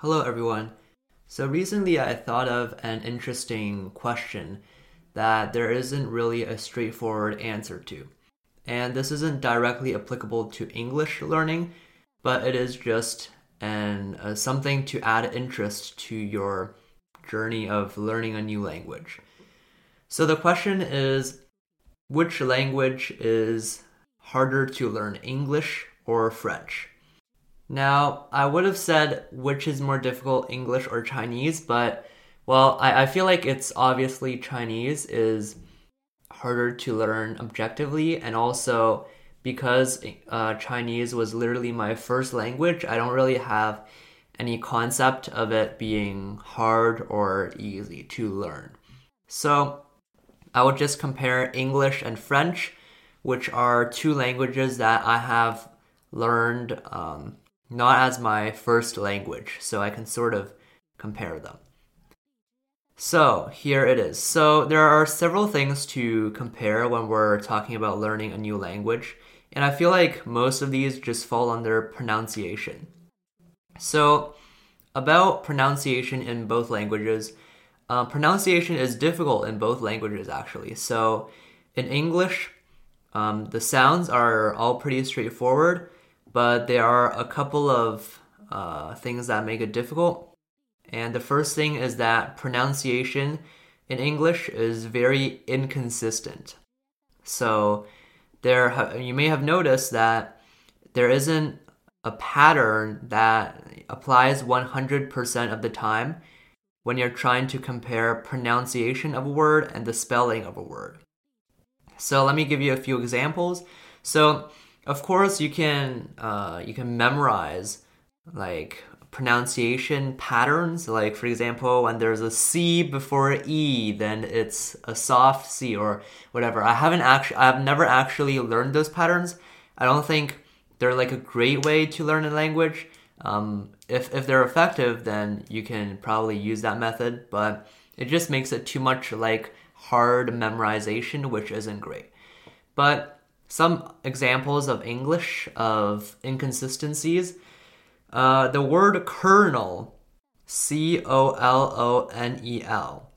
Hello, everyone. So, recently I thought of an interesting question that there isn't really a straightforward answer to. And this isn't directly applicable to English learning, but it is just an, uh, something to add interest to your journey of learning a new language. So, the question is which language is harder to learn, English or French? Now, I would have said which is more difficult, English or Chinese, but well, I, I feel like it's obviously Chinese is harder to learn objectively, and also because uh, Chinese was literally my first language, I don't really have any concept of it being hard or easy to learn. So, I would just compare English and French, which are two languages that I have learned um, not as my first language, so I can sort of compare them. So here it is. So there are several things to compare when we're talking about learning a new language, and I feel like most of these just fall under pronunciation. So, about pronunciation in both languages, uh, pronunciation is difficult in both languages actually. So, in English, um, the sounds are all pretty straightforward but there are a couple of uh, things that make it difficult. And the first thing is that pronunciation in English is very inconsistent. So there, you may have noticed that there isn't a pattern that applies 100% of the time when you're trying to compare pronunciation of a word and the spelling of a word. So let me give you a few examples. So of course, you can uh, you can memorize like pronunciation patterns. Like for example, when there's a C before E, then it's a soft C or whatever. I haven't actually I've never actually learned those patterns. I don't think they're like a great way to learn a language. Um, if if they're effective, then you can probably use that method. But it just makes it too much like hard memorization, which isn't great. But some examples of English of inconsistencies. Uh, the word colonel, C O L O N E L,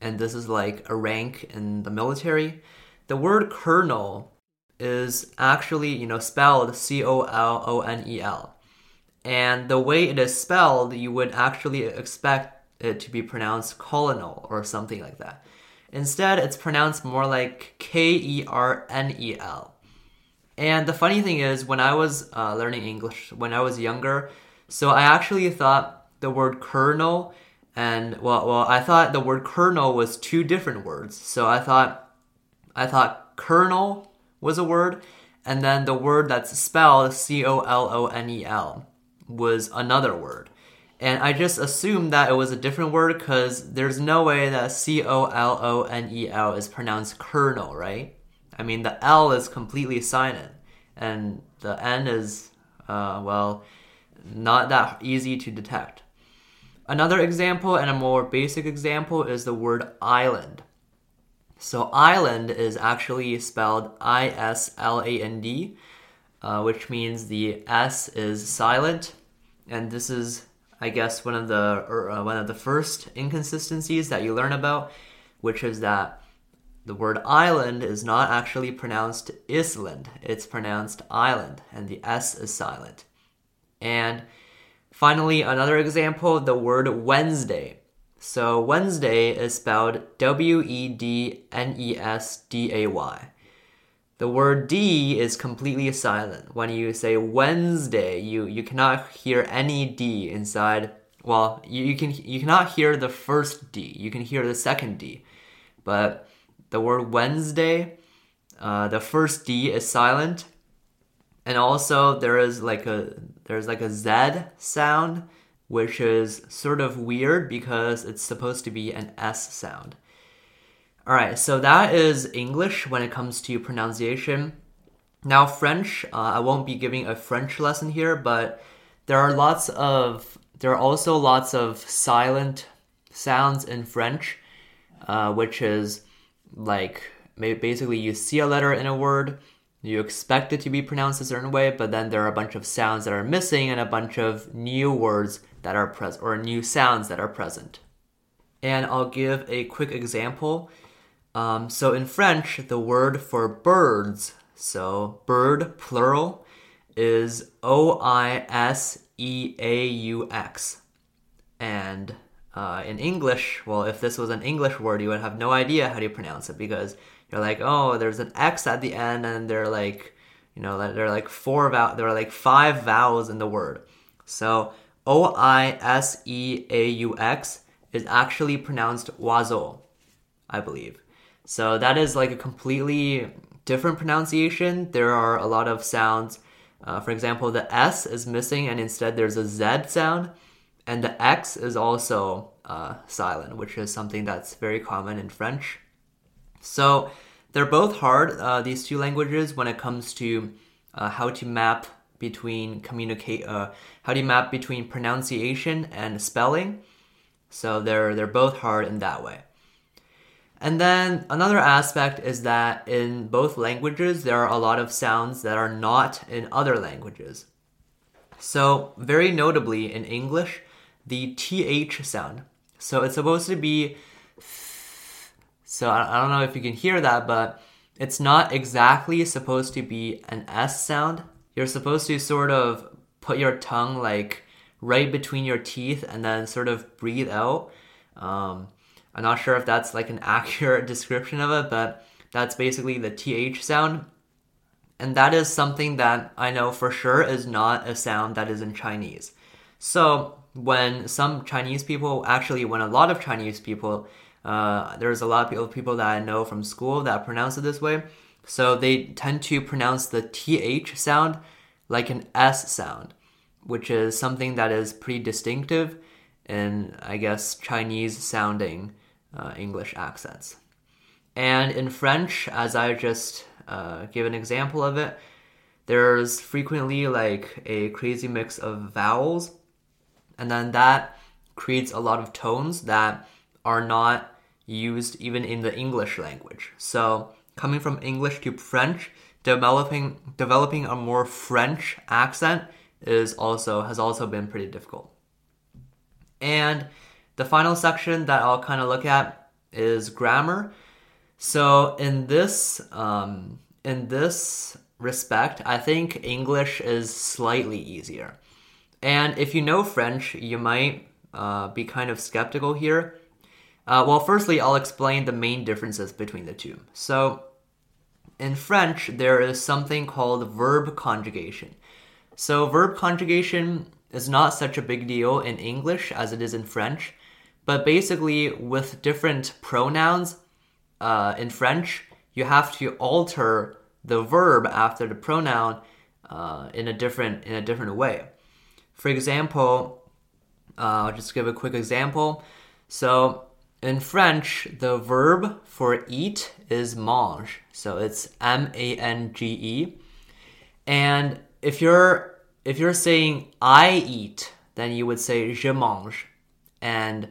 and this is like a rank in the military. The word colonel is actually, you know, spelled C O L O N E L. And the way it is spelled, you would actually expect it to be pronounced colonel or something like that. Instead, it's pronounced more like K E R N E L. And the funny thing is, when I was uh, learning English, when I was younger, so I actually thought the word colonel and well, well, I thought the word colonel was two different words. So I thought, I thought colonel was a word, and then the word that's spelled C O L O N E L was another word. And I just assumed that it was a different word because there's no way that C O L O N E L is pronounced kernel, right? I mean, the L is completely silent, and the N is, uh, well, not that easy to detect. Another example, and a more basic example, is the word island. So, island is actually spelled I S L A N D, uh, which means the S is silent, and this is I guess one of the uh, one of the first inconsistencies that you learn about, which is that the word island is not actually pronounced island; it's pronounced island, and the s is silent. And finally, another example: the word Wednesday. So Wednesday is spelled W E D N E S D A Y. The word D is completely silent. When you say Wednesday, you, you cannot hear any D inside. Well, you, you can you cannot hear the first D. You can hear the second D, but the word Wednesday, uh, the first D is silent, and also there is like a there's like a Z sound, which is sort of weird because it's supposed to be an S sound. All right, so that is English when it comes to pronunciation. Now, French, uh, I won't be giving a French lesson here, but there are lots of, there are also lots of silent sounds in French, uh, which is like basically you see a letter in a word, you expect it to be pronounced a certain way, but then there are a bunch of sounds that are missing and a bunch of new words that are present or new sounds that are present. And I'll give a quick example. Um, so in French, the word for birds, so bird plural, is O I S E A U X. And uh, in English, well, if this was an English word, you would have no idea how to pronounce it because you're like, oh, there's an X at the end, and they're like, you know, there are like four vowels, there are like five vowels in the word. So O I S E A U X is actually pronounced oiseau, I believe. So that is like a completely different pronunciation. There are a lot of sounds. Uh, for example, the S is missing, and instead there's a Z sound, and the X is also uh, silent, which is something that's very common in French. So they're both hard, uh, these two languages, when it comes to uh, how to map between communicate, uh, how do you map between pronunciation and spelling. So they're they're both hard in that way. And then another aspect is that in both languages there are a lot of sounds that are not in other languages. So very notably in English, the th sound. So it's supposed to be so I, don't know if you can hear that, but it's not exactly supposed to be an S sound. You're supposed to sort of put your tongue like right between your teeth and then sort of breathe out. Um, I'm not sure if that's like an accurate description of it, but that's basically the TH sound. And that is something that I know for sure is not a sound that is in Chinese. So when some Chinese people, actually, when a lot of Chinese people uh, there's a lot of people that I know from school that pronounce it this way. So they tend to pronounce the th sound like an s sound, which is something that is pretty distinctive in, I guess, Chinese sounding uh, English accents. And in French, as I just uh, gave an example of it, there's frequently like a crazy mix of vowels, and then that creates a lot of tones that are not used even in the English language. So coming from English to French, developing developing a more French accent is also has also been pretty difficult. And the final section that I'll kind of look at is grammar. So in this um, in this respect, I think English is slightly easier. And if you know French, you might uh, be kind of skeptical here uh, well, firstly, I'll explain the main differences between the two. So, in French, there is something called verb conjugation. So, verb conjugation is not such a big deal in English as it is in French, but basically, with different pronouns uh, in French, you have to alter the verb after the pronoun uh, in a different in a different way. For example, uh, I'll just give a quick example. So in French, the verb for eat is mange. So it's M A N G E. And if you're if you're saying I eat, then you would say je mange. And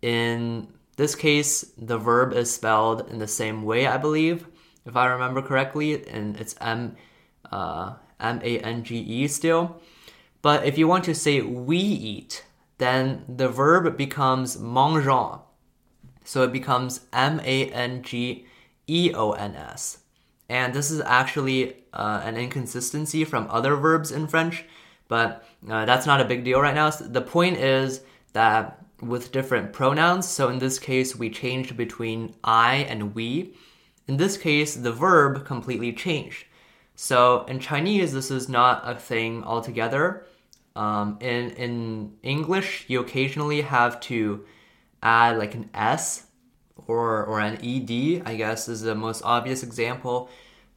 in this case, the verb is spelled in the same way, I believe, if I remember correctly, and it's M uh, M A N G E still. But if you want to say we eat, then the verb becomes mangeons so it becomes M A N G E O N S. And this is actually uh, an inconsistency from other verbs in French, but uh, that's not a big deal right now. So the point is that with different pronouns, so in this case, we changed between I and we. In this case, the verb completely changed. So in Chinese, this is not a thing altogether. Um, in in English, you occasionally have to add like an S or, or an ED, I guess is the most obvious example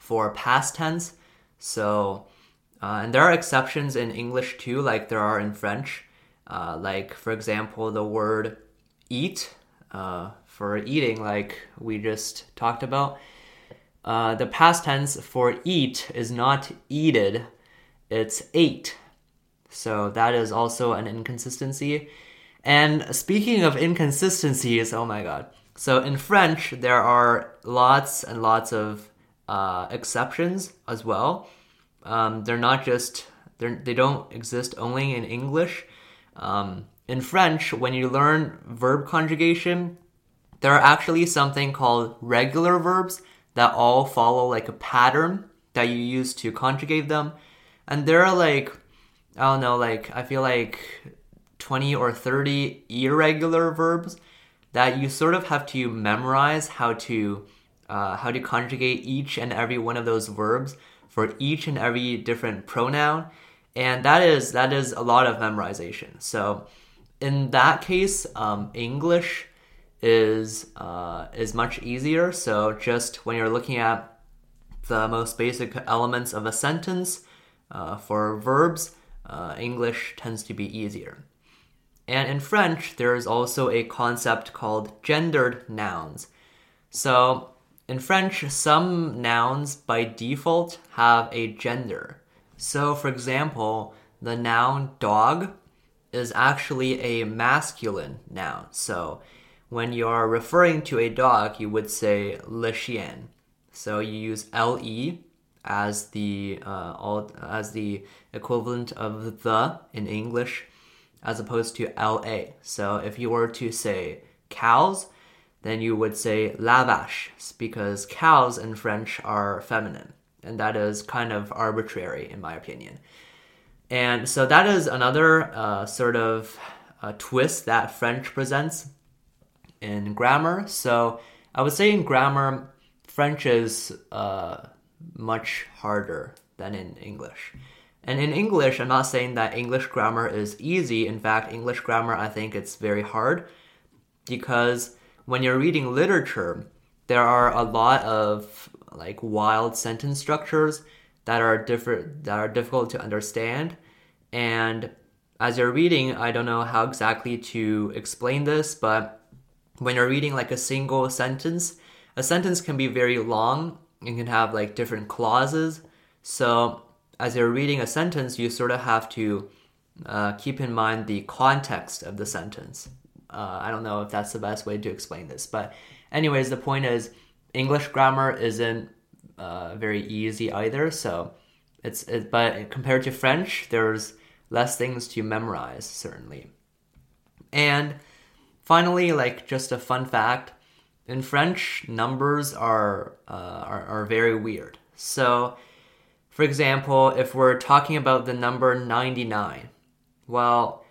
for past tense. So, uh, and there are exceptions in English too, like there are in French. Uh, like, for example, the word eat uh, for eating, like we just talked about. Uh, the past tense for eat is not eated, it's ate. So that is also an inconsistency. And speaking of inconsistencies, oh my god. So in French, there are lots and lots of uh, exceptions as well. Um, they're not just they're, they don't exist only in English. Um, in French, when you learn verb conjugation, there are actually something called regular verbs that all follow like a pattern that you use to conjugate them. And there are like, I don't know, like, I feel like 20 or 30 irregular verbs that you sort of have to memorize how to uh, how to conjugate each and every one of those verbs for each and every different pronoun. And that is that is a lot of memorization. So in that case um, english is uh, is much easier. So just when you're looking at the most basic elements of a sentence uh, for verbs uh, english tends to be easier. And in French, there is also a concept called gendered nouns. So, in French, some nouns by default have a gender. So, for example, the noun dog is actually a masculine noun. So, when you're referring to a dog, you would say le chien. So, you use le as the uh, all, as the equivalent of the in English as opposed to LA. So if you were to say cows, then you would say la vache because cows in French are feminine. And that is kind of arbitrary, in my opinion. And so that is another uh, sort of uh, twist that French presents in grammar. So I would say in grammar, French is uh, much harder than in English. And in English, I'm not saying that English grammar is easy. In fact, English grammar, I think it's very hard because when you're reading literature, there are a lot of like wild sentence structures that are different that are difficult to understand and as you're reading i don't know how exactly to explain this but when you're reading like a single sentence a sentence can be very long and can have like different clauses so as you're reading a sentence, you sort of have to uh, keep in mind the context of the sentence. Uh, I don't know if that's the best way to explain this, but anyways, the point is English grammar isn't uh, very easy either. So it's it, but compared to French, there's less things to memorize certainly. And finally, like just a fun fact, in French, numbers are uh, are, are very weird. So for example, if we're talking about the number 99, well,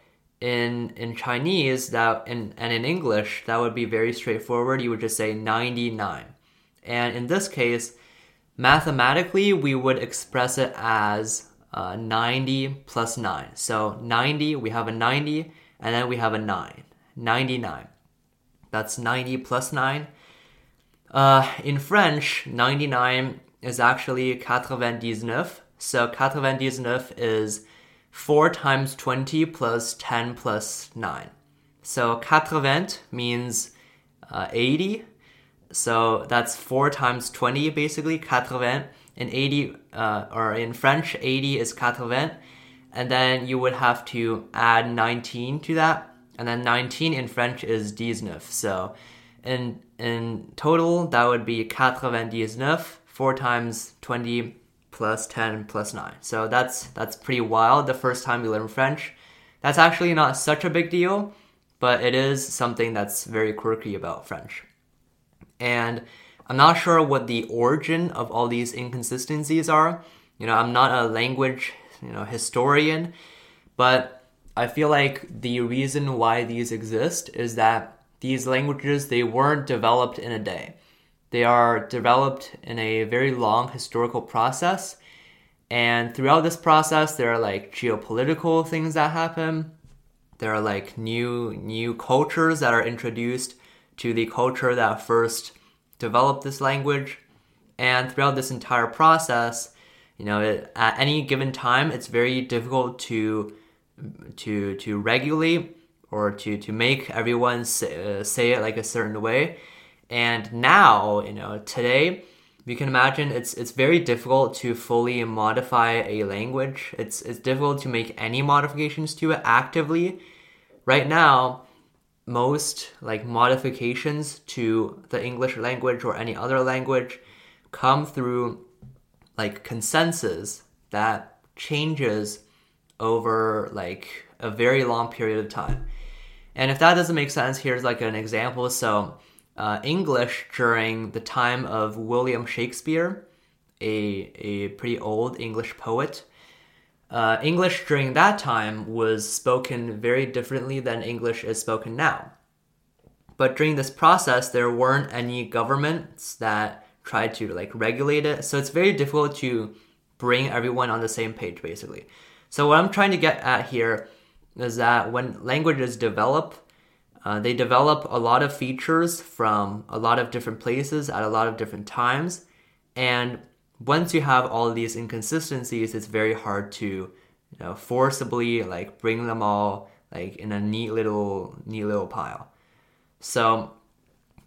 in in Chinese that in, and in English that would be very straightforward. You would just say 99. And in this case, mathematically we would express it as uh, 90 plus 9. So 90, we have a 90, and then we have a 9. 99. That's 90 plus 9. Uh, in French, 99 is actually 99. So 99 is 4 times 20 plus 10 plus 9. So 80 means uh, 80. So that's 4 times 20 basically, 80. In 80, uh, or in French, 80 is 80. And then you would have to add 19 to that. And then 19 in French is 19. So in, in total, that would be 99 4 times 20 plus 10 plus 9. So that's that's pretty wild the first time you learn French. That's actually not such a big deal, but it is something that's very quirky about French. And I'm not sure what the origin of all these inconsistencies are. You know, I'm not a language, you know, historian, but I feel like the reason why these exist is that these languages they weren't developed in a day. They are developed in a very long historical process. And throughout this process, there are like geopolitical things that happen. There are like new new cultures that are introduced to the culture that first developed this language. And throughout this entire process, you know, it, at any given time, it's very difficult to to to regulate or to to make everyone say, uh, say it like a certain way and now, you know, today, you can imagine it's it's very difficult to fully modify a language. It's it's difficult to make any modifications to it actively. Right now, most like modifications to the English language or any other language come through like consensus that changes over like a very long period of time. And if that doesn't make sense, here's like an example. So, uh, English during the time of William Shakespeare, a, a pretty old English poet, uh, English during that time was spoken very differently than English is spoken now. But during this process, there weren't any governments that tried to like regulate it. So it's very difficult to bring everyone on the same page, basically. So what I'm trying to get at here is that when languages develop, uh, they develop a lot of features from a lot of different places at a lot of different times. And once you have all these inconsistencies, it's very hard to you know, forcibly like bring them all like in a neat little neat little pile. So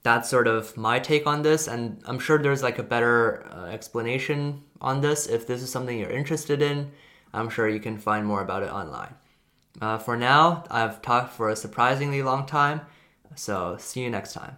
that's sort of my take on this, and I'm sure there's like a better uh, explanation on this. If this is something you're interested in, I'm sure you can find more about it online. Uh, for now, I've talked for a surprisingly long time, so see you next time.